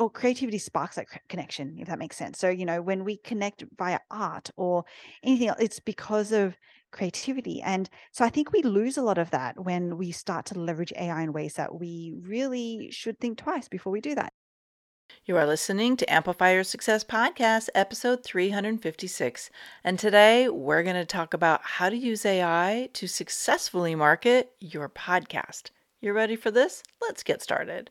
or creativity sparks that connection, if that makes sense. So, you know, when we connect via art or anything else, it's because of creativity. And so I think we lose a lot of that when we start to leverage AI in ways that we really should think twice before we do that. You are listening to Amplify Your Success Podcast, episode 356. And today we're going to talk about how to use AI to successfully market your podcast. You're ready for this? Let's get started.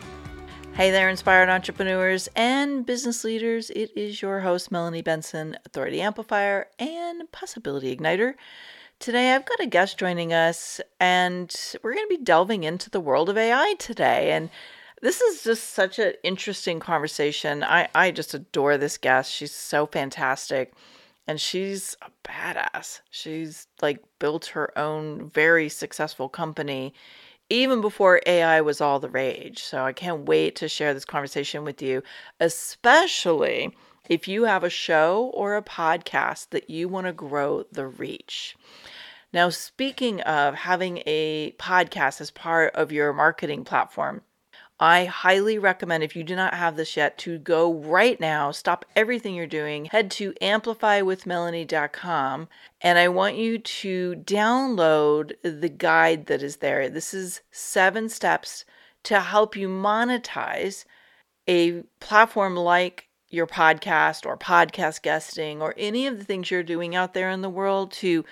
Hey there, inspired entrepreneurs and business leaders. It is your host, Melanie Benson, Authority Amplifier and Possibility Igniter. Today, I've got a guest joining us, and we're going to be delving into the world of AI today. And this is just such an interesting conversation. I, I just adore this guest. She's so fantastic. And she's a badass. She's like built her own very successful company even before AI was all the rage. So I can't wait to share this conversation with you, especially if you have a show or a podcast that you want to grow the reach. Now, speaking of having a podcast as part of your marketing platform, I highly recommend, if you do not have this yet, to go right now, stop everything you're doing, head to amplifywithmelanie.com, and I want you to download the guide that is there. This is seven steps to help you monetize a platform like your podcast or podcast guesting or any of the things you're doing out there in the world to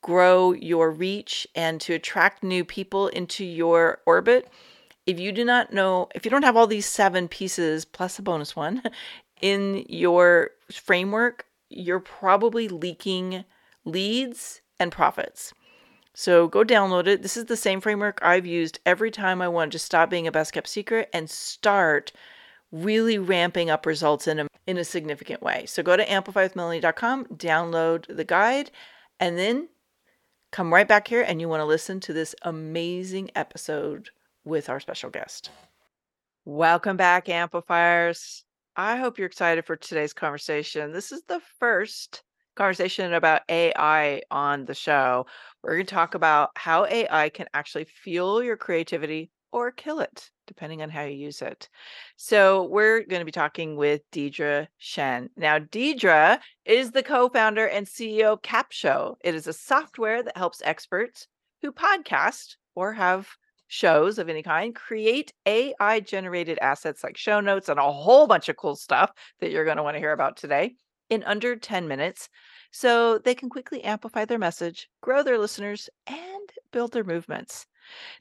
grow your reach and to attract new people into your orbit if you do not know, if you don't have all these seven pieces plus a bonus one in your framework, you're probably leaking leads and profits. So go download it. This is the same framework I've used every time I want to stop being a best kept secret and start really ramping up results in a, in a significant way. So go to amplifywithmelanie.com, download the guide, and then come right back here and you want to listen to this amazing episode with our special guest. Welcome back, amplifiers. I hope you're excited for today's conversation. This is the first conversation about AI on the show. We're going to talk about how AI can actually fuel your creativity or kill it, depending on how you use it. So, we're going to be talking with Deirdre Tshien. Now, Deirdre is the co founder and CEO of Capsho. It is a software that helps experts who podcast or have shows of any kind, create AI generated assets like show notes and a whole bunch of cool stuff that you're going to want to hear about today in under 10 minutes so they can quickly amplify their message, grow their listeners, and build their movements.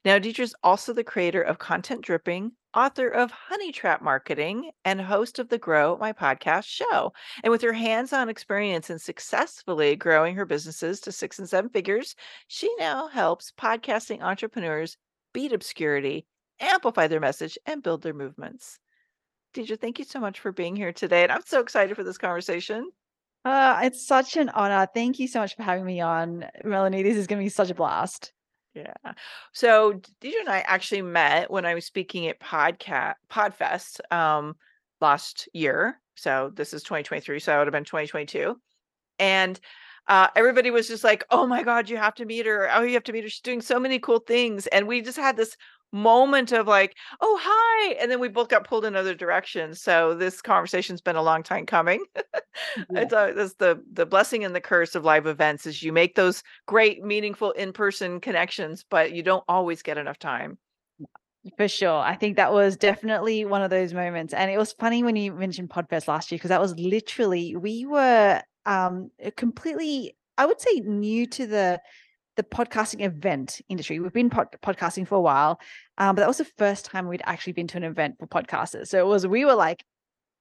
Now, Deirdre's also the creator of Content Dripping, author of Honey Trap Marketing, and host of the Grow My Podcast show. And with her hands on experience in successfully growing her businesses to six and seven figures, she now helps podcasting entrepreneurs beat obscurity, amplify their message, and build their movements. Deirdre, thank you so much for being here today. And I'm so excited for this conversation. Uh, it's such an honor. Thank you so much for having me on, Melanie. This is going to be such a blast. Yeah. So Deirdre and I actually met when I was speaking at Podcast Podfest um, last year. So this is 2023. So that would have been 2022. And uh, everybody was just like, "Oh my god, you have to meet her! Oh, you have to meet her! She's doing so many cool things." And we just had this moment of like, "Oh, hi!" And then we both got pulled in other directions. So this conversation's been a long time coming. yeah. it's, uh, it's the the blessing and the curse of live events is you make those great, meaningful in person connections, but you don't always get enough time. For sure. I think that was definitely one of those moments. And it was funny when you mentioned Podfest last year, because that was literally, we were um, completely, I would say, new to the the podcasting event industry. We've been pod- podcasting for a while, um, but that was the first time we'd actually been to an event for podcasters. So it was we were like,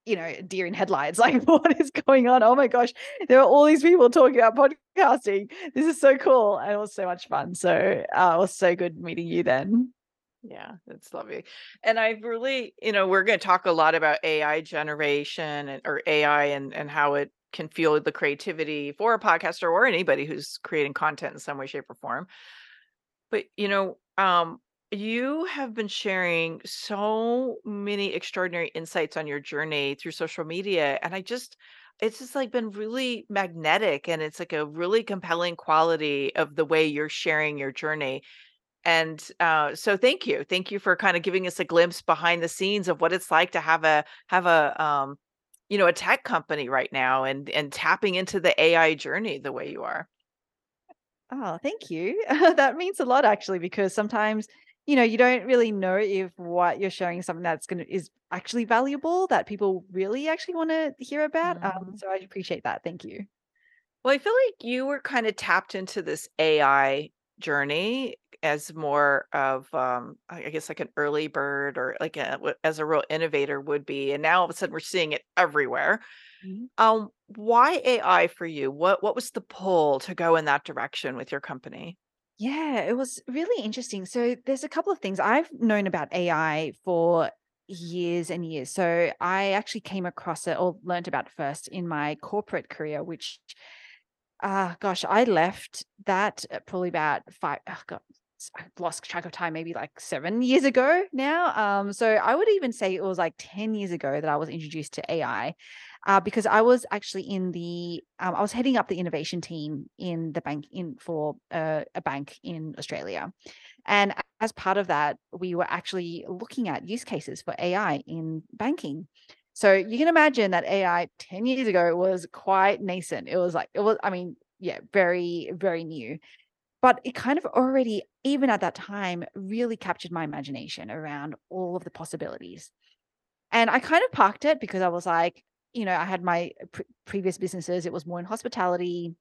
you know, deer in headlights. Like, what is going on? Oh my gosh, there are all these people talking about podcasting. This is so cool, and it was so much fun. So uh, it was so good meeting you then. Yeah, it's lovely. And I've really, you know, we're going to talk a lot about AI generation and or AI and and how it can fuel the creativity for a podcaster or anybody who's creating content in some way, shape, or form. But you know, um, you have been sharing so many extraordinary insights on your journey through social media, and I just it's just like been really magnetic and it's like a really compelling quality of the way you're sharing your journey. And uh, so thank you. Thank you for kind of giving us a glimpse behind the scenes of what it's like to have a have a um, you know, a tech company right now and and tapping into the AI journey the way you are. Oh, thank you. That means a lot actually, because sometimes, you know, you don't really know if what you're sharing is something that's gonna is actually valuable that people really actually want to hear about. Um, Mhm. so I appreciate that. Thank you. Well, I feel like you were kind of tapped into this AI journey as more of, um, I I guess, like an early bird or like a, w- as a real innovator would be. And now all of a sudden we're seeing it everywhere. Mhm. Um, why AI for you? What what was the pull to go in that direction with your company? Yeah, it was really interesting. So there's a couple of things I've known about AI for years and years. So I actually came across it or learned about it first in my corporate career, which Ah, gosh, I left that uh, probably about 5 oh god, I've lost track of time, maybe like 7 years ago now, um, so I would even say it was like 10 years ago that I was introduced to AI, uh, because I was actually in the um, I was heading up the innovation team in the bank in for, uh, a bank in Australia, and as part of that, we were actually looking at use cases for AI in banking. So you can imagine that AI 10 years ago was quite nascent. It was like, it was, I mean, yeah, very, very new. But it kind of already, even at that time, really captured my imagination around all of the possibilities. And I kind of parked it because I was like, you know, I had my pre- previous businesses, it was more in hospitality.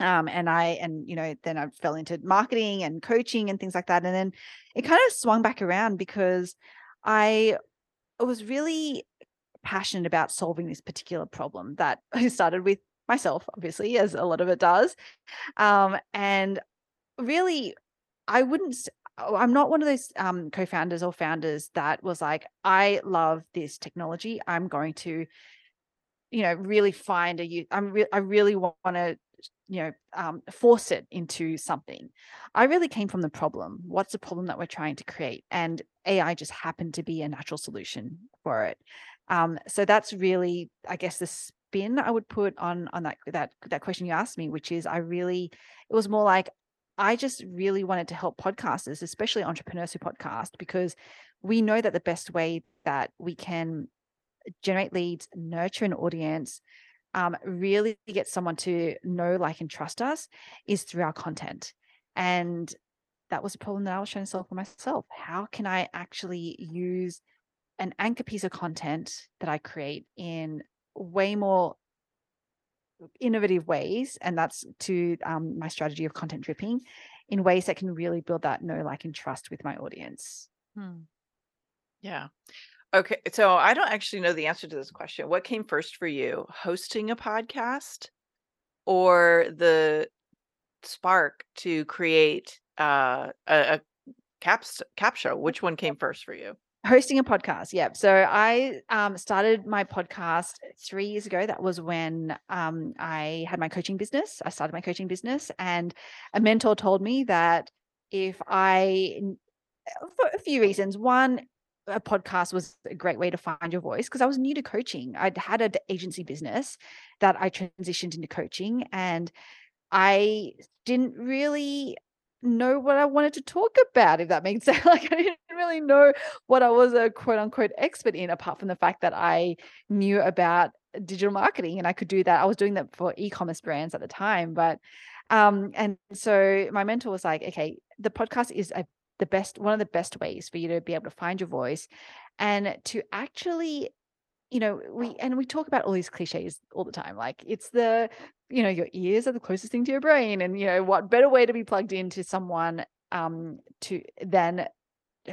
Um, and I, and, you know, then I fell into marketing and coaching and things like that. And then it kind of swung back around because I was really passionate about solving this particular problem that I started with myself, obviously, as a lot of it does. Um, and really, I wouldn't. oh, I'm not one of those um, co-founders or founders that was like, I love this technology. I'm going to, you know, really find a. I'm re- I really want to, you know, um, force it into something. I really came from the problem. What's the problem that we're trying to create? And AI just happened to be a natural solution for it. Um, so that's really, I guess, the spin I would put on on that that that question you asked me, which is I really, it was more like I just really wanted to help podcasters, especially entrepreneurs who podcast, because we know that the best way that we can generate leads, nurture an audience, um, really get someone to know, like, and trust us is through our content. And that was a problem that I was trying to solve for myself. How can I actually use an anchor piece of content that I create in way more innovative ways? And that's to um, my strategy of content dripping in ways that can really build that know, like, and trust with my audience. Hmm. Yeah. Okay. So I don't actually know the answer to this question. What came first for you? Hosting a podcast or the spark to create uh, a, a caps Capsho? Which one came first for you? Hosting a podcast, yeah. So I um, started my podcast three years ago. That was when um, I had my coaching business. I started my coaching business, and a mentor told me that if I, for a few reasons, one, a podcast was a great way to find your voice because I was new to coaching. I'd had an agency business that I transitioned into coaching, and I didn't really know what I wanted to talk about, if that makes sense. Like I didn't really know what I was a quote unquote expert in, apart from the fact that I knew about digital marketing and I could do that. I was doing that for e-commerce brands at the time. But um, and so my mentor was like, okay, the podcast is a the best one of the best ways for you to be able to find your voice and to actually you know, we and we talk about all these cliches all the time. Like it's the, you know, your ears are the closest thing to your brain. And, you know, what better way to be plugged into someone um to than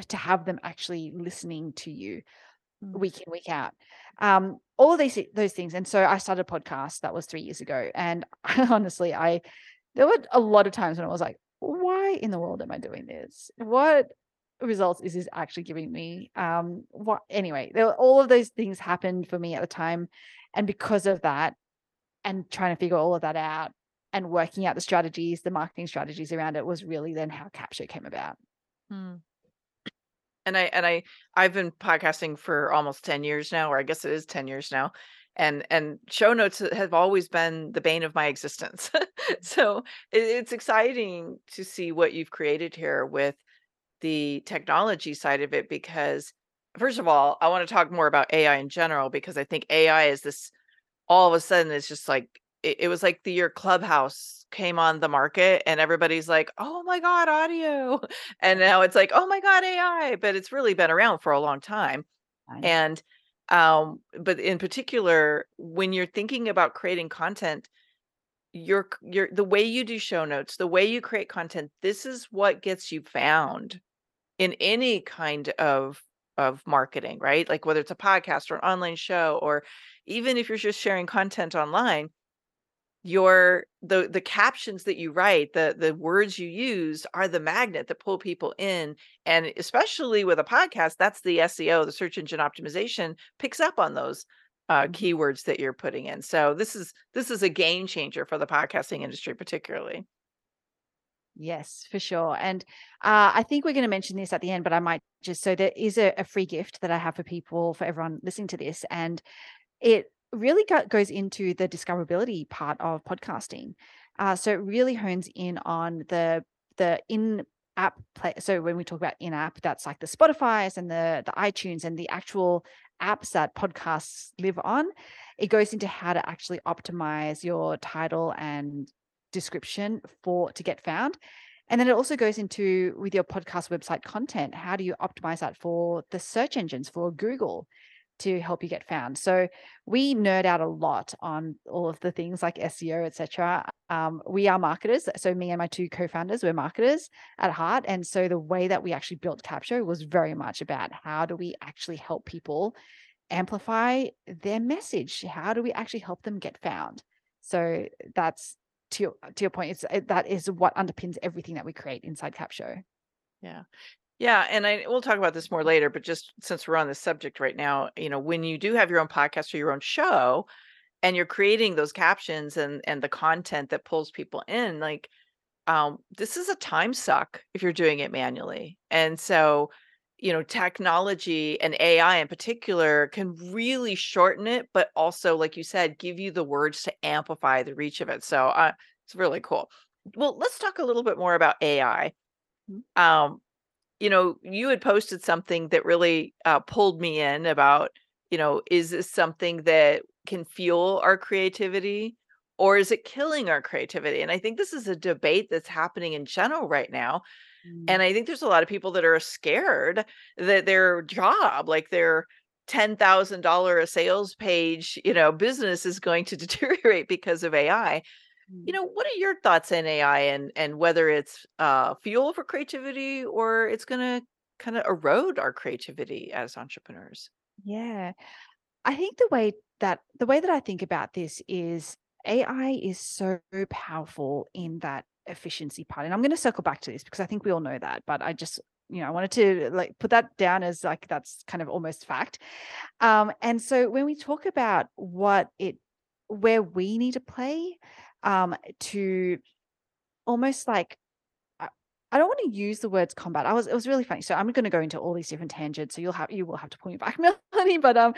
to have them actually listening to you Mm. week in, week out. Um, all of these those things. And so I started a podcast that was three years ago. And honestly, I there were a lot of times when I was like, why in the world am I doing this? What results is this actually giving me? Um, what anyway, there were, all of those things happened for me at the time. And because of that, and trying to figure all of that out and working out the strategies, the marketing strategies around it was really then how Capsho came about. Hmm. And I and I I've been podcasting for almost 10 years now, or I guess it is 10 years now. And and show notes have always been the bane of my existence. so it, it's exciting to see what you've created here with the technology side of it because first of all, I want to talk more about AI in general because I think AI is this all of a sudden it's just like it, it was like the year Clubhouse came on the market and everybody's like, "Oh my god, audio." And now it's like, "Oh my god, AI." But it's really been around for a long time. And um but in particular when you're thinking about creating content your your the way you do show notes, the way you create content, this is what gets you found in any kind of of marketing, right? Like whether it's a podcast or an online show or even if you're just sharing content online, your the the captions that you write the the words you use are the magnet that pull people in and especially with a podcast that's the seo the search engine optimization picks up on those uh, Mm-hmm. keywords that you're putting in so this is this is a game changer for the podcasting industry particularly Yes, for sure. And uh, I think we're going to mention this at the end, but I might just so there is a, a free gift that I have for people, for everyone listening to this. And it really go- goes into the discoverability part of podcasting. Uh, so it really hones in on the the in app play. So when we talk about in app, that's like the Spotify's and the the iTunes and the actual apps that podcasts live on. It goes into how to actually optimize your title and description for to get found. And then it also goes into with your podcast website content, how do you optimize that for the search engines for Google to help you get found? So we nerd out a lot on all of the things like SEO, etc. Um, we are marketers. So me and my two co-founders, we're marketers at heart. And so the way that we actually built Capsho was very much about how do we actually help people amplify their message? How do we actually help them get found? So that's to your to your point, it's it, that is what underpins everything that we create inside Capsho. yeah yeah and i we'll talk about this more later but just since we're on this subject right now you know when you do have your own podcast or your own show and you're creating those captions and and the content that pulls people in like um this is a time suck if you're doing it manually. And so you know technology and ai in particular can really shorten it but also like you said give you the words to amplify the reach of it. So uh, it's really cool. Well let's talk a little bit more about ai Mhm. um you know you had posted something that really uh, pulled me in about you know is this something that can fuel our creativity or is it killing our creativity and i think this is a debate that's happening in general right now Mm. and I think there's a lot of people that are scared that their job, like their $10,000 a sales page, you know, business is going to deteriorate because of AI. Mm. You know, what are your thoughts on AI and and whether it's uh fuel for creativity or it's going to kind of erode our creativity as entrepreneurs? Yeah. I think the way that the way that I think about this is AI is so powerful in that efficiency part. And I'm going to circle back to this because I think we all know that, but I just, you know, I wanted to like put that down as like that's kind of almost fact. Um, and so when we talk about what it where we need to play um to almost like I don't want to use the words combat. I was it was really funny. So I'm going to go into all these different tangents. So you'll have you will have to pull me back, Melanie. But um,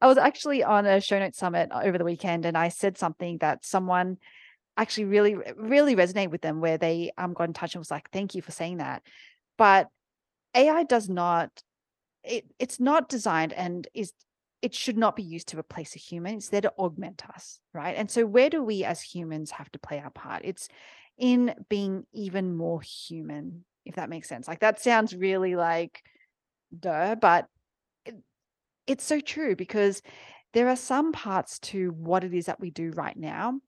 I was actually on a show note summit over the weekend, and I said something that someone actually really really resonated with them, where they um got in touch and was like, "Thank you for saying that." But AI does not it it's not designed and is it should not be used to replace a human. It's there to augment us, right? And so where do we as humans have to play our part? It's in being even more human, if that makes sense. Like that sounds really like duh, but it, it's so true because there are some parts to what it is that we do right now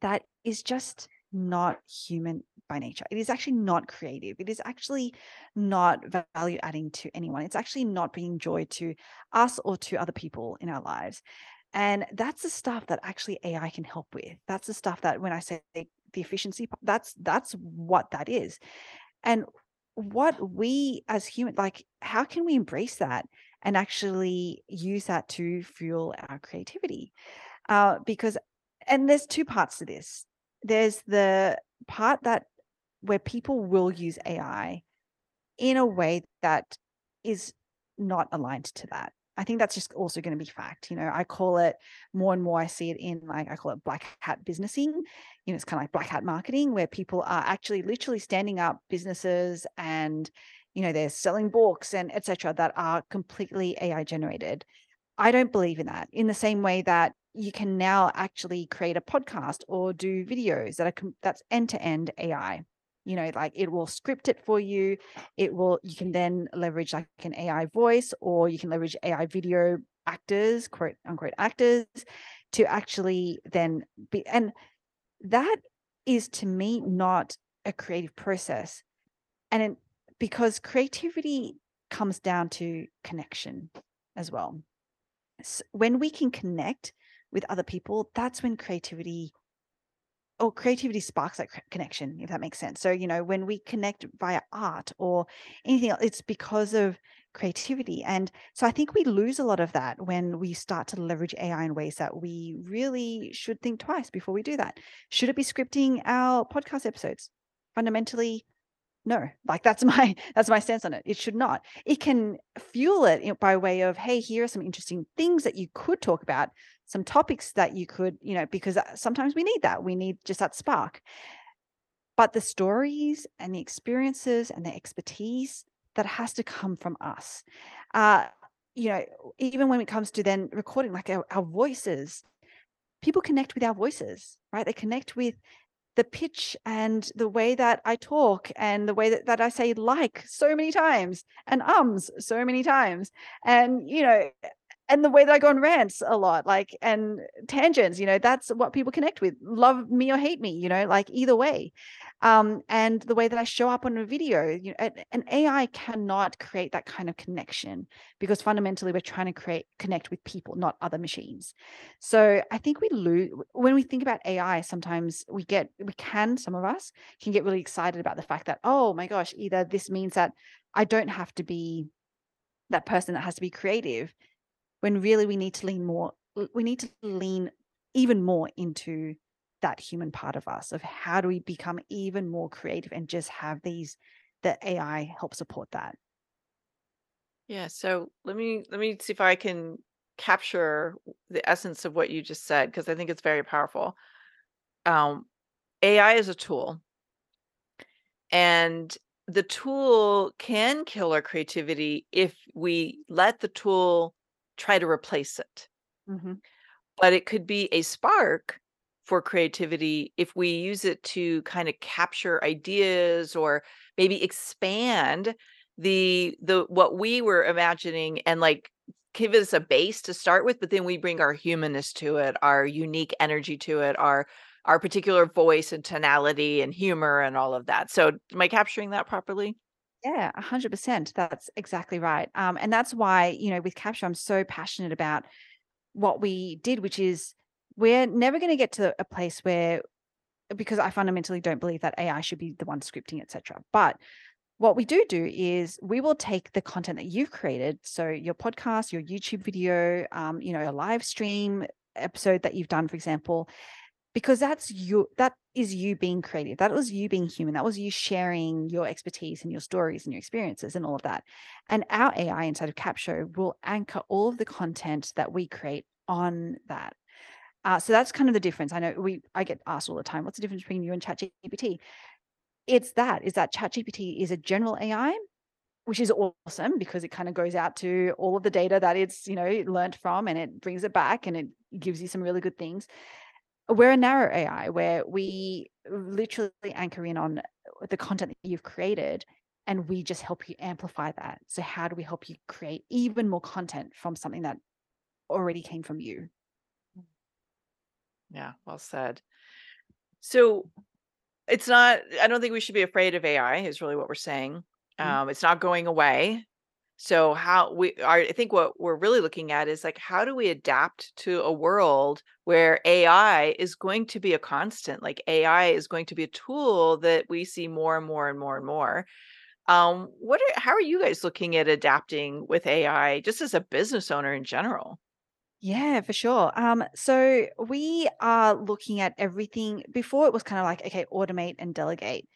that is just not human by nature. It is actually not creative. It is actually not value adding to anyone. It's actually not bringing joy to us or to other people in our lives. And that's the stuff that actually AI can help with. That's the stuff that when I say the efficiency, that's that's what that is. And what we as human like how can we embrace that and actually use that to fuel our creativity? Uh, because and there's two parts to this. There's the part that where people will use AI in a way that is not aligned to that. I think that's just also going to be fact. You know, I call it more and more, I see it in like, I call it black hat businessing. You know, it's kind of like black hat marketing where people are actually literally standing up businesses and, you know, they're selling books and etc. that are completely AI generated. I don't believe in that in the same way that you can now actually create a podcast or do videos that are that's end to end AI you know like it will script it for you. It will you can then leverage like an ai voice or you can leverage ai video actors quote unquote actors to actually then be and that is to me not a creative process. And it, because creativity comes down to connection as well. So when we can connect with other people that's when creativity or creativity sparks that connection if that makes sense. So you know when we connect via art or anything else it's because of creativity. And so i think we lose a lot of that when we start to leverage ai in ways that we really should think twice before we do that. Should it be scripting our podcast episodes? Fundamentally no. Like that's my that's my stance on it. It should not. It can fuel it by way of hey here are some interesting things that you could talk about some topics that you could, you know, because uh, sometimes we need that. We need just that spark. But the stories and the experiences and the expertise that has to come from us. Uh, you know, even when it comes to then recording, like our, our voices, people connect with our voices, right? They connect with the pitch and the way that I talk and the way that, that I say like so many times and ums so many times. And, you know, and the way that I go on rants a lot, like and tangents, you know, that's what people connect with. Love me or hate me, you know, like either way. Um, and the way that I show up on a video, you know, an AI cannot create that kind of connection because fundamentally we're trying to create connect with people, not other machines. So I think we lose when we think about AI. Sometimes we get we can some of us can get really excited about the fact that oh my gosh, either this means that I don't have to be that person that has to be creative when really we need to lean more we need to lean even more into that human part of us of how do we become even more creative and just have these that AI help support that. Yeah, so let me let me see if I can capture the essence of what you just said because I think it's very powerful. Um, AI is a tool, and the tool can kill our creativity if we let the tool try to replace it. Mm-hmm. But it could be a spark for creativity if we use it to kind of capture ideas or maybe expand the the what we were imagining and like give us a base to start with but then we bring our humanness to it our unique energy to it our our particular voice and tonality and humor and all of that so am i capturing that properly yeah, 100%. That's exactly right. Um, and that's why, you know, with Capsho, I'm so passionate about what we did, which is we're never going to get to a place where, because I fundamentally don't believe that AI should be the one scripting, etc. But what we do do is we will take the content that you've created, so your podcast, your YouTube video, um, you know, a live stream episode that you've done, for example, because that's you that is you being creative that was you being human that was you sharing your expertise and your stories and your experiences and all of that. And our ai inside of Capsho will anchor all of the content that we create on that. Uh, so that's kind of the difference. I know we i get asked all the time what's the difference between you and ChatGPT? it's that is that ChatGPT is a general ai which is awesome because it kind of goes out to all of the data that it's you know learned from and it brings it back and it gives you some really good things we're a narrow AI where we literally anchor in on the content that you've created and we just help you amplify that. So, how do we help you create even more content from something that already came from you? Yeah, well said. So, it's not, I don't think we should be afraid of AI, is really what we're saying. Mm-hmm. Um, it's not going away. So how we are I think what we're really looking at is like how do we adapt to a world where AI is going to be a constant? Like AI is going to be a tool that we see more and more and more and more. Um, what are how are you guys looking at adapting with AI just as a business owner in general? Yeah, for sure. Um, so we are looking at everything. Before it was kind of like, okay, automate and delegate.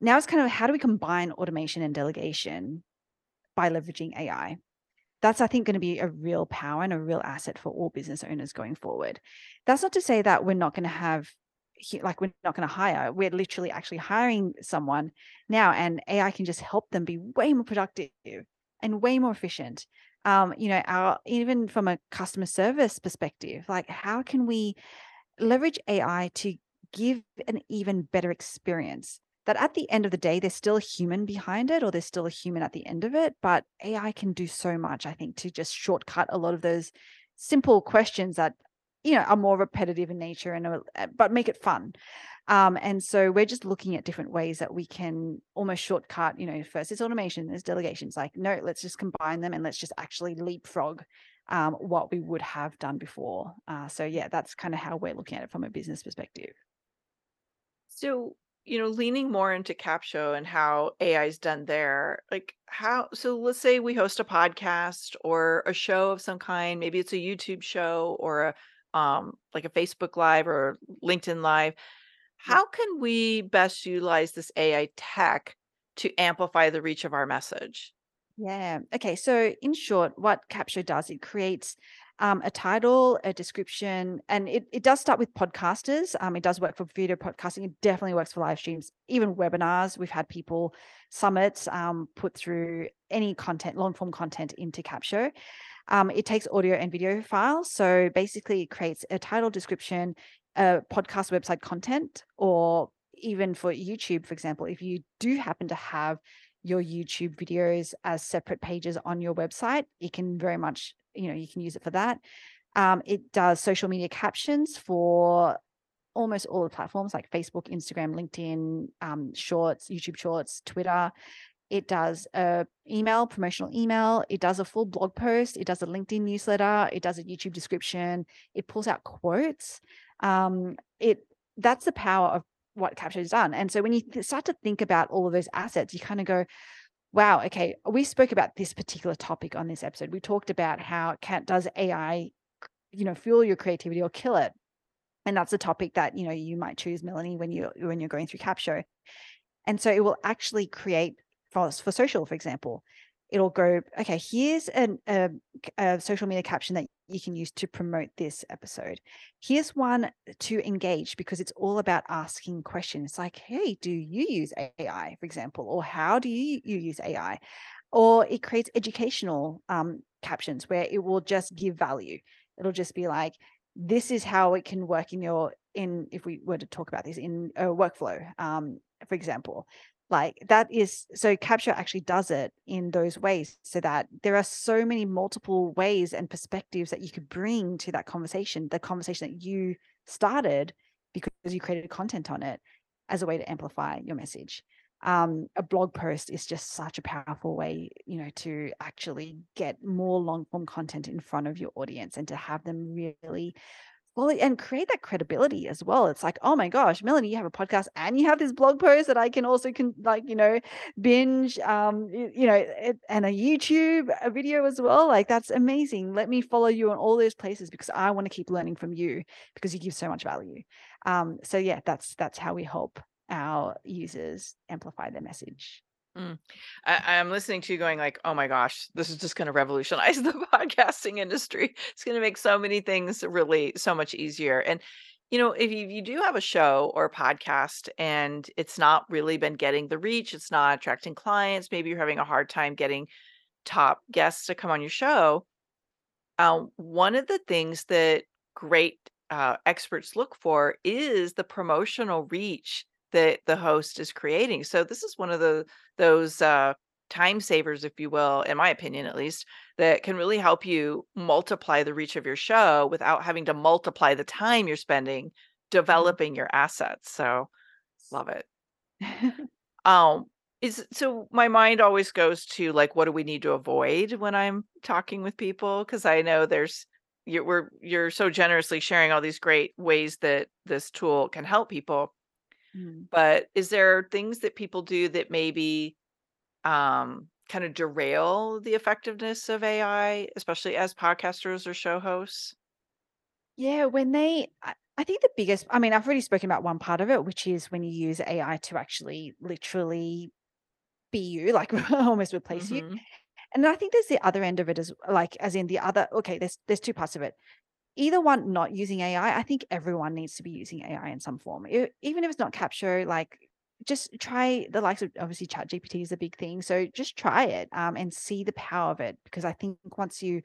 Now it's kind of how do we combine automation and delegation by leveraging AI? That's, I think, going to be a real power and a real asset for all business owners going forward. That's not to say that we're not going to have like we're not going to hire we're literally actually hiring someone now and ai can just help them be way more productive and way more efficient um you know our even from a customer service perspective like how can we leverage ai to give an even better experience that at the end of the day there's still a human behind it or there's still a human at the end of it but ai can do so much i think to just shortcut a lot of those simple questions that you know are more repetitive in nature and uh, but make it fun. Um, and so we're just looking at different ways that we can almost shortcut you know first it's automation there's delegations like no let's just combine them and let's just actually leapfrog um, what we would have done before. Uh, so yeah that's kind of how we're looking at it from a business perspective. So you know leaning more into capsho and how ai is done there like how so let's say we host a podcast or a show of some kind maybe it's a youtube show or a um, like a Facebook Live or LinkedIn Live. How can we best utilize this AI tech to amplify the reach of our message? Yeah. Okay. So, in short, what Capsho does, it creates um, a title, a description, and it, it does start with podcasters. Um, it does work for video podcasting. It definitely works for live streams, even webinars. We've had people summits um, put through any content, long form content into Capsho. Um, it takes audio and video files. So basically, it creates a title description, a podcast website content, or even for YouTube, for example, if you do happen to have your YouTube videos as separate pages on your website, it can very much, you know, you can use it for that. Um, it does social media captions for almost all the platforms like Facebook, Instagram, LinkedIn, um, Shorts, YouTube Shorts, Twitter. It does a email, promotional email. It does a full blog post. It does a LinkedIn newsletter. It does a YouTube description. It pulls out quotes. Um, it that's the power of what Capsho has done. And so when you th- start to think about all of those assets, you kind of go, wow, okay, we spoke about this particular topic on this episode. We talked about how can does AI, you know, fuel your creativity or kill it? And that's a topic that, you know, you might choose, Melanie, when you when you're going through Capsho. And so it will actually create for, for social, for example, it'll go, okay, here's an, a, a social media caption that you can use to promote this episode. Here's one to engage because it's all about asking questions. It's like, hey, do you use AI, for example, or how do you, you use AI? Or it creates educational um, captions where it will just give value. It'll just be like, this is how it can work in your in if we were to talk about this in a workflow um, for example like that is so Capsho actually does it in those ways so that there are so many multiple ways and perspectives that you could bring to that conversation the conversation that you started because you created content on it as a way to amplify your message. Um, a blog post is just such a powerful way you know to actually get more long form content in front of your audience and to have them really well, and create that credibility as well. It's like, oh my gosh, Melanie, you have a podcast and you have this blog post that I can also can like, you know, binge, um, you, know, it, and a YouTube a video as well. Like that's amazing. Let me follow you on all those places because I want to keep learning from you because you give so much value. Um, so yeah, that's that's how we help our users amplify their message. Mm. I, I'm listening to you going like, oh my gosh, this is just going to revolutionize the podcasting industry. It's going to make so many things really so much easier. And you know, if you, you do have a show or a podcast and it's not really been getting the reach, it's not attracting clients, maybe you're having a hard time getting top guests to come on your show. Uh, one of the things that great uh, experts look for is the promotional reach that the host is creating. So this is one of the those uh, time savers, if you will, in my opinion at least, that can really help you multiply the reach of your show without having to multiply the time you're spending mm-hmm. developing your assets. So love it. um is so my mind always goes to like what do we need to avoid when I'm talking with people because I know there's you're we're you're so generously sharing all these great ways that this tool can help people Mm. But is there things that people do that maybe um, kind of derail the effectiveness of AI, especially as podcasters or show hosts? Yeah, when they, I, I think the biggest, I mean, I've already spoken about one part of it, which is when you use AI to actually literally be you, like almost replace you. hmm And I think there's the other end of it as like, as in the other, okay, there's there's two parts of it. Either one, not using AI. I think everyone needs to be using AI in some form, E- even if it's not Capsho. Like, just try the likes of obviously Chat GPT is a big thing, so just try it um, and see the power of it. Because I think once you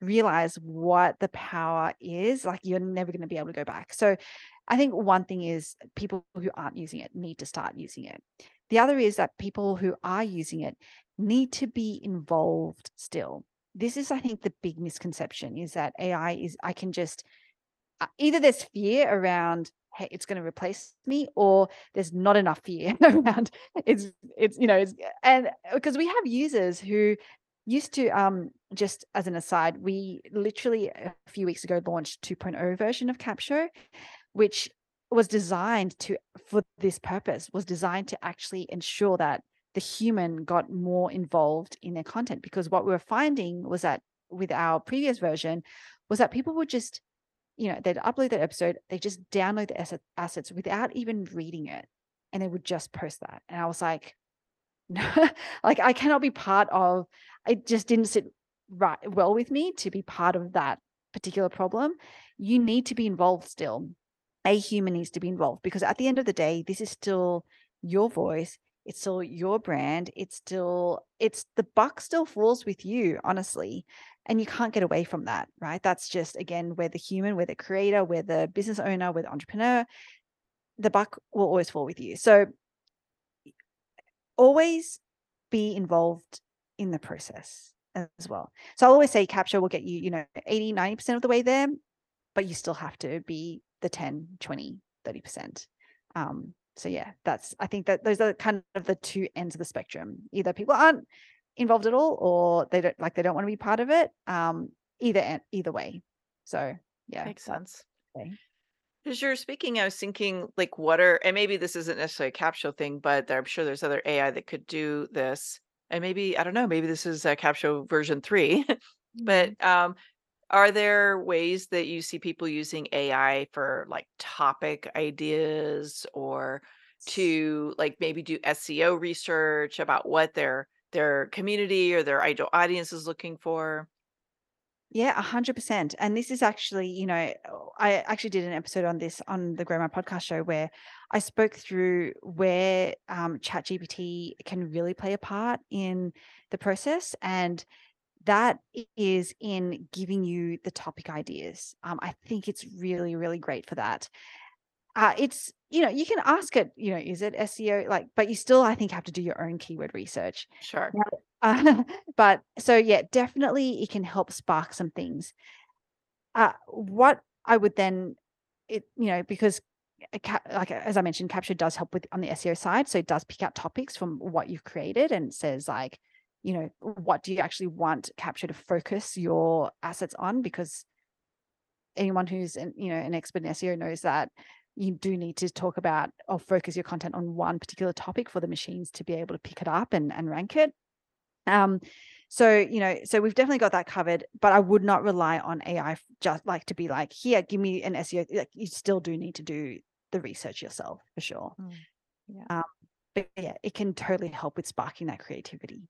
realize what the power is, like you're never going to be able to go back. So I think one thing is people who aren't using it need to start using it. The other is that people who are using it need to be involved still. This is, I think, the big misconception is that AI is, I can just, uh, either there's fear around, hey, it's going to replace me, or there's not enough fear around it's, it's, you know, it's, and because we have users who used to um just as an aside we literally a few weeks ago launched 2.0 version of Capsho which was designed to for this purpose was designed to actually ensure that the human got more involved in their content because what we were finding was that with our previous version was that people would just you know they'd upload that episode they just download the asset, assets without even reading it and they would just post that and i was like no, like I cannot be part of it just didn't sit right well with me to be part of that particular problem. You need to be involved still. A human needs to be involved because at the end of the day, this is still your voice. It's still your brand. It's still, it's the buck still falls with you, honestly. And you can't get away from that, right? That's just, again, where the human, where the creator, where the business owner, where the entrepreneur, the buck will always fall with you. So always be involved in the process as well. So I'll always say Capsho will get you, you know, 80, 90% of the way there, but you still have to be the 10, 20, 30%. Um, so yeah, that's I think that those are kind of the two ends of the spectrum. Either people aren't involved at all or they don't like they don't want to be part of it. Um, either either way. So yeah. Makes sense. Okay. As you're speaking, I was thinking, like, what are, and maybe this isn't necessarily a Capsho thing, but I'm sure there's other AI that could do this. And maybe, I don't know, maybe this is a Capsho version three. But um, are there ways that you see people using AI for like topic ideas or to like maybe do SEO research about what their their community or their ideal audience is looking for? Yeah, 100%. And this is actually, you know, oh, I actually did an episode on this on the Grow My Podcast show where I spoke through where um, ChatGPT can really play a part in the process. And that is in giving you the topic ideas. Um, I think it's really, really great for that. Uh, it's, you know, you can ask it, you know, is it SEO? Like, but you still, I think, have to do your own keyword research. Sure. Uh, but so yeah, definitely it can help spark some things. Uh, what I would then, it you know, because a like as I mentioned, Capsho does help with on the SEO side, so it does pick out topics from what you've created and says like, you know, what do you actually want Capsho to focus your assets on? Because anyone who's an, you know an expert in SEO knows that you do need to talk about or focus your content on one particular topic for the machines to be able to pick it up and, and rank it. Um, so you know, so we've definitely got that covered, but I would not rely on AI just like to be like, here, give me an SEO. Like you still do need to do the research yourself for sure. Mm, yeah. Um, but yeah, it can totally help with sparking that creativity.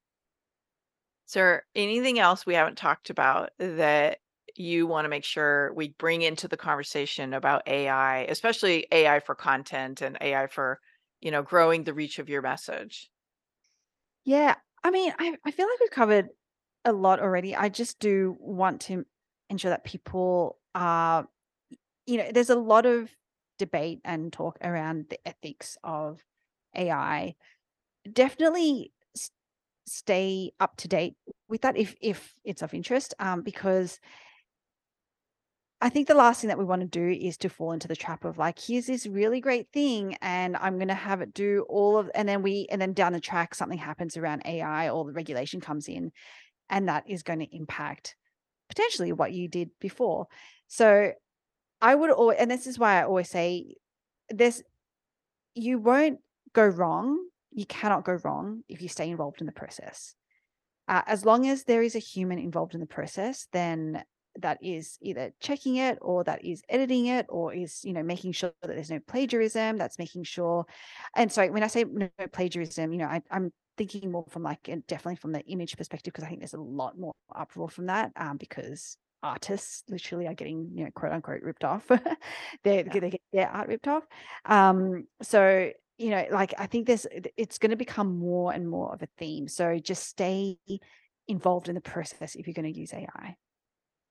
There anything else we haven't talked about that you want to make sure we bring into the conversation about AI, especially AI for content and AI for, you know, growing the reach of your message? Yeah, I mean, I, I feel like we've covered a lot already. I just do want to ensure that people are, you know, there's a lot of debate and talk around the ethics of AI. Definitely stay up to date with that if if it's of interest, um, because I think the last thing that we want to do is to fall into the trap of like, here's this really great thing, and I'm going to have it do all of, and then we, and then down the track, something happens around AI or the regulation comes in, and that is going to impact potentially what you did before. So I would always, and this is why I always say this you won't go wrong. You cannot go wrong if you stay involved in the process. uh, as long as there is a human involved in the process, then that is either checking it or that is editing it or is you know making sure that there's no plagiarism that's making sure and sorry when i say no plagiarism you know I, i'm thinking more from like definitely from the image perspective because i think there's a lot more uproar from that um, because artists literally are getting you know quote unquote ripped off they're, yeah. they get their art ripped off um so you know like i think there's it's going to become more and more of a theme so just stay involved in the process if you're going to use ai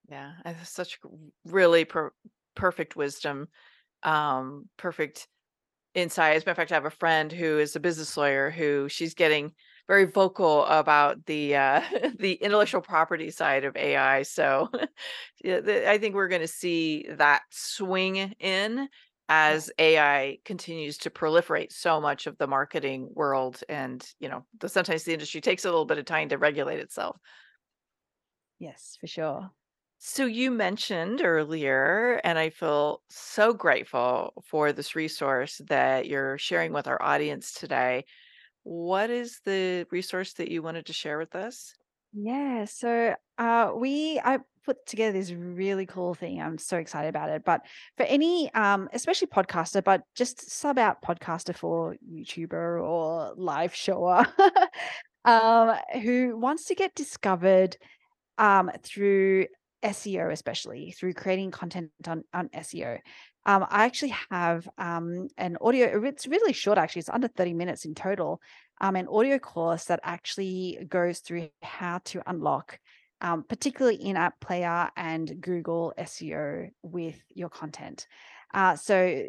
yeah such really per- perfect wisdom um perfect insight as a matter of fact i have a friend who is a business lawyer who she's getting very vocal about the uh, the intellectual property side of AI. So yeah, the, I think we're going to see that swing in as AI continues to proliferate so much of the marketing world, and you know, the, sometimes the industry takes a little bit of time to regulate itself. Yes, for sure. So you mentioned earlier, and I feel so grateful for this resource that you're sharing with our audience today what is the resource that you wanted to share with us? Yeah, so uh, we I put together this really cool thing. I'm so excited about it. But for any, um, especially podcaster, but just sub out podcaster for YouTuber or live shower, um, who wants to get discovered um, through SEO, especially through creating content on, on SEO. Um, I actually have um, an audio, it's really short, actually, it's under 30 minutes in total, um, an audio course that actually goes through how to unlock, um, particularly in app player and Google SEO with your content. Uh, so,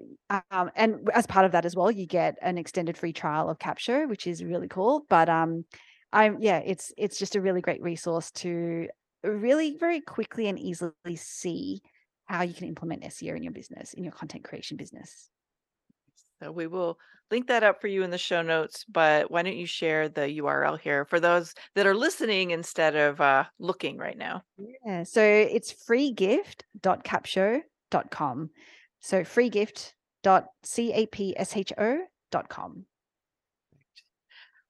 um, and as part of that as well, you get an extended free trial of Capsho, which is really cool. But um, I'm yeah, it's it's just a really great resource to really very quickly and easily see how you can implement SEO in your business, in your content creation business. So we will link that up for you in the show notes, but why don't you share the URL here for those that are listening instead of uh, looking right now? Yeah, so it's freegift.capsho.com. So freegift.capsho.com.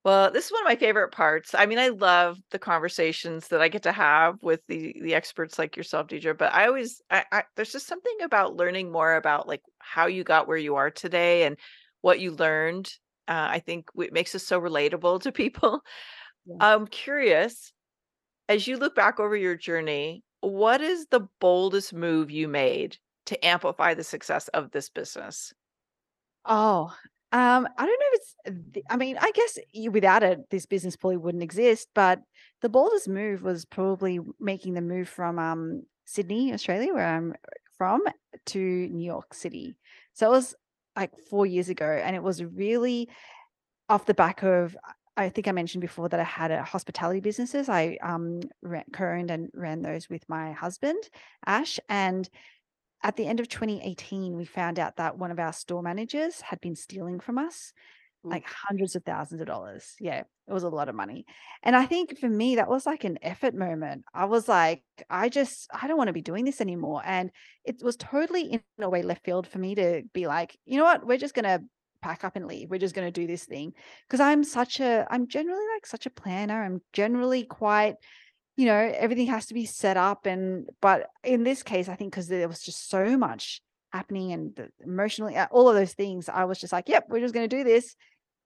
Well, this is one of my favorite parts. I mean, I love the conversations that I get to have with the the experts like yourself, Deirdre. But I always, I, I there's just something about learning more about like how you got where you are today and what you learned. Uh, I think it makes us so relatable to people. Yeah. I'm curious, as you look back over your journey, what is the boldest move you made to amplify the success of this business? Oh, um, I don't know if it's, I mean, I guess you, without it, this business probably wouldn't exist. But the boldest move was probably making the move from um, Sydney, Australia, where I'm from, to New York City. So it was like four years ago. And it was really off the back of, I think I mentioned before that I had a hospitality businesses. I um, co-owned and ran those with my husband, Ash. And at the end of 2018, we found out that one of our store managers had been stealing from us like mm. hundreds of thousands of dollars. Yeah, it was a lot of money. And I think for me, that was like an effort moment. I was like, I just, I don't want to be doing this anymore. And it was totally in a way left field for me to be like, you know what, we're just going to pack up and leave. We're just going to do this thing. Cause I'm such a, I'm generally like such a planner. I'm generally quite, you know, everything has to be set up. And, but in this case, I think because there was just so much happening and emotionally, uh, all of those things, I was just like, yep, we're just going to do this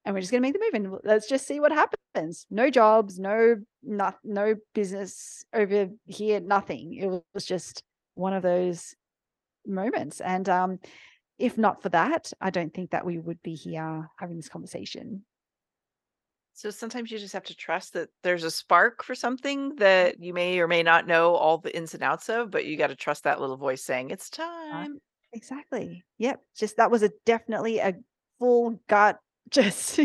and we're just going to make the move and let's just see what happens. No jobs, no, not, no business over here, nothing. It was just one of those moments. And, um, if not for that, I don't think that we would be here having this conversation. So sometimes you just have to trust that there's a spark for something that you may or may not know all the ins and outs of, but you got to trust that little voice saying it's time. Exactly. Yep. Just that was a definitely a full gut just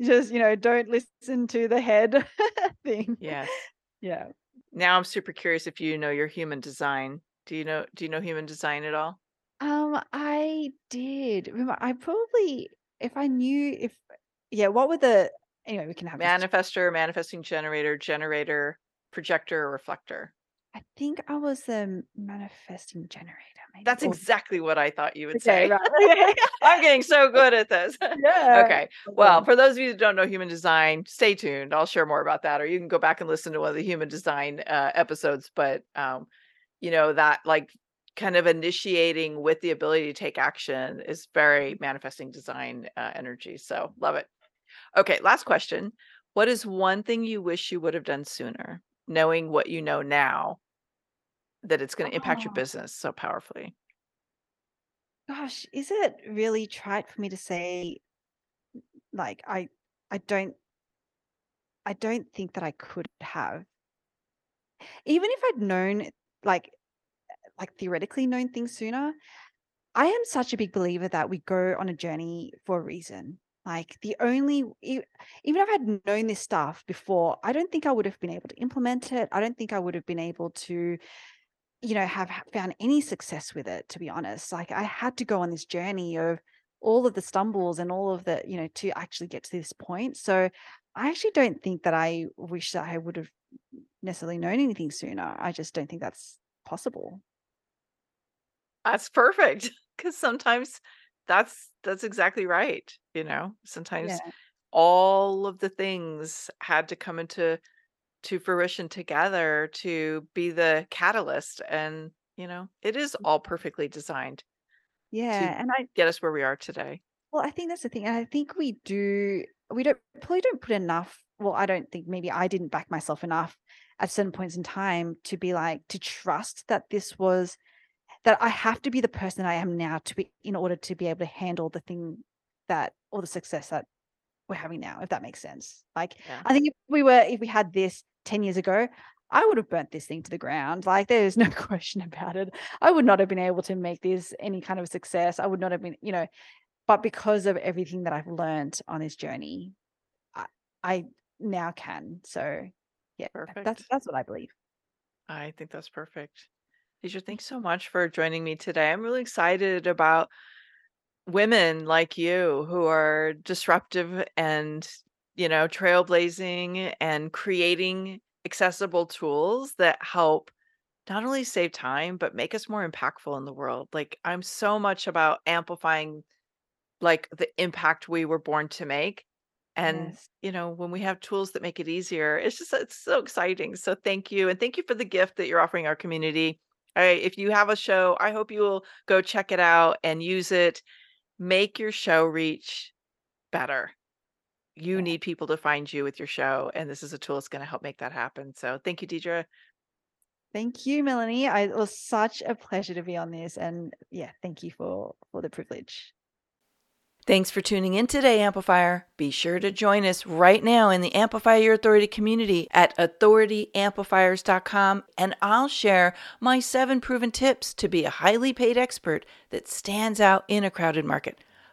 just you know don't listen to the head thing. Yes. Yeah. Now I'm super curious if you know your human design. Do you know do you know human design at all? Um I did. Remember I probably if I knew if yeah, what were the anyway, we can have manifester, manifesting generator, generator, projector, reflector. I think I was the manifesting generator, That's exactly what I thought you would okay, say. Right. I'm getting so good at this. Yeah. Okay. Well, for those of you that don't know human design, stay tuned. I'll share more about that, or you can go back and listen to one of the human design uh, episodes. But, um, you know, that like kind of initiating with the ability to take action is very manifesting design uh, energy. So love it. Okay. Last question. What is one thing you wish you would have done sooner, knowing what you know now that it's going to impact your Oh. business so powerfully? Gosh, is it really trite for me to say like I I don't I don't think that I could have. Even if I'd known like like theoretically known things sooner, I am such a big believer that we go on a journey for a reason. Like the only e- even if I had known this stuff before, I don't think I would have been able to implement it. I don't think I would have been able to you know, have found any success with it, to be honest. Like I had to go on this journey of all of the stumbles and all of the, you know, to actually get to this point. So I actually don't think that I wish that I would have necessarily known anything sooner. I just don't think that's possible. That's perfect because sometimes that's that's exactly right. You know, Yeah. sometimes all of the things had to come into to fruition together to be the catalyst, and you know, it is mm. all perfectly designed Yeah. And I get us where we are today. Well, I think that's the thing. And I think we do, we don't probably don't put enough. Well, I don't think maybe I didn't back myself enough at certain points in time to be like, to trust that this was, that I have to be the person I am now to be, in order to be able to handle the thing that, or the success that we're having now, if that makes sense. Like, Yeah. I think if we were, if we had this 10 years ago, I would have burnt this thing to the ground. Like, there's no question about it. I would not have been able to make this any kind of success. I would not have been, you know, but because of everything that I've learned on this journey, I, I now can. So yeah, that's Perfect. that's what I believe. I think that's perfect. Deirdre, thanks so much for joining me today. I'm really excited about women like you who are disruptive and, you know, trailblazing and creating accessible tools that help not only save time, but make us more impactful in the world. Like, I'm so much about amplifying like the impact we were born to make. And, Yes. you know, when we have tools that make it easier, it's just it's so exciting. So thank you. And thank you for the gift that you're offering our community. All right, if you have a show, I hope you will go check it out and use it. Make your show reach better. You Yeah. need people to find you with your show, and this is a tool that's going to help make that happen. So thank you, Deirdre. Thank you, Melanie. I, it was such a pleasure to be on this, and yeah, thank you for for the privilege. Thanks for tuning in today, Amplifier. Be sure to join us right now in the Amplify Your Authority community at authorityamplifiers.com, and I'll share my seven proven tips to be a highly paid expert that stands out in a crowded market.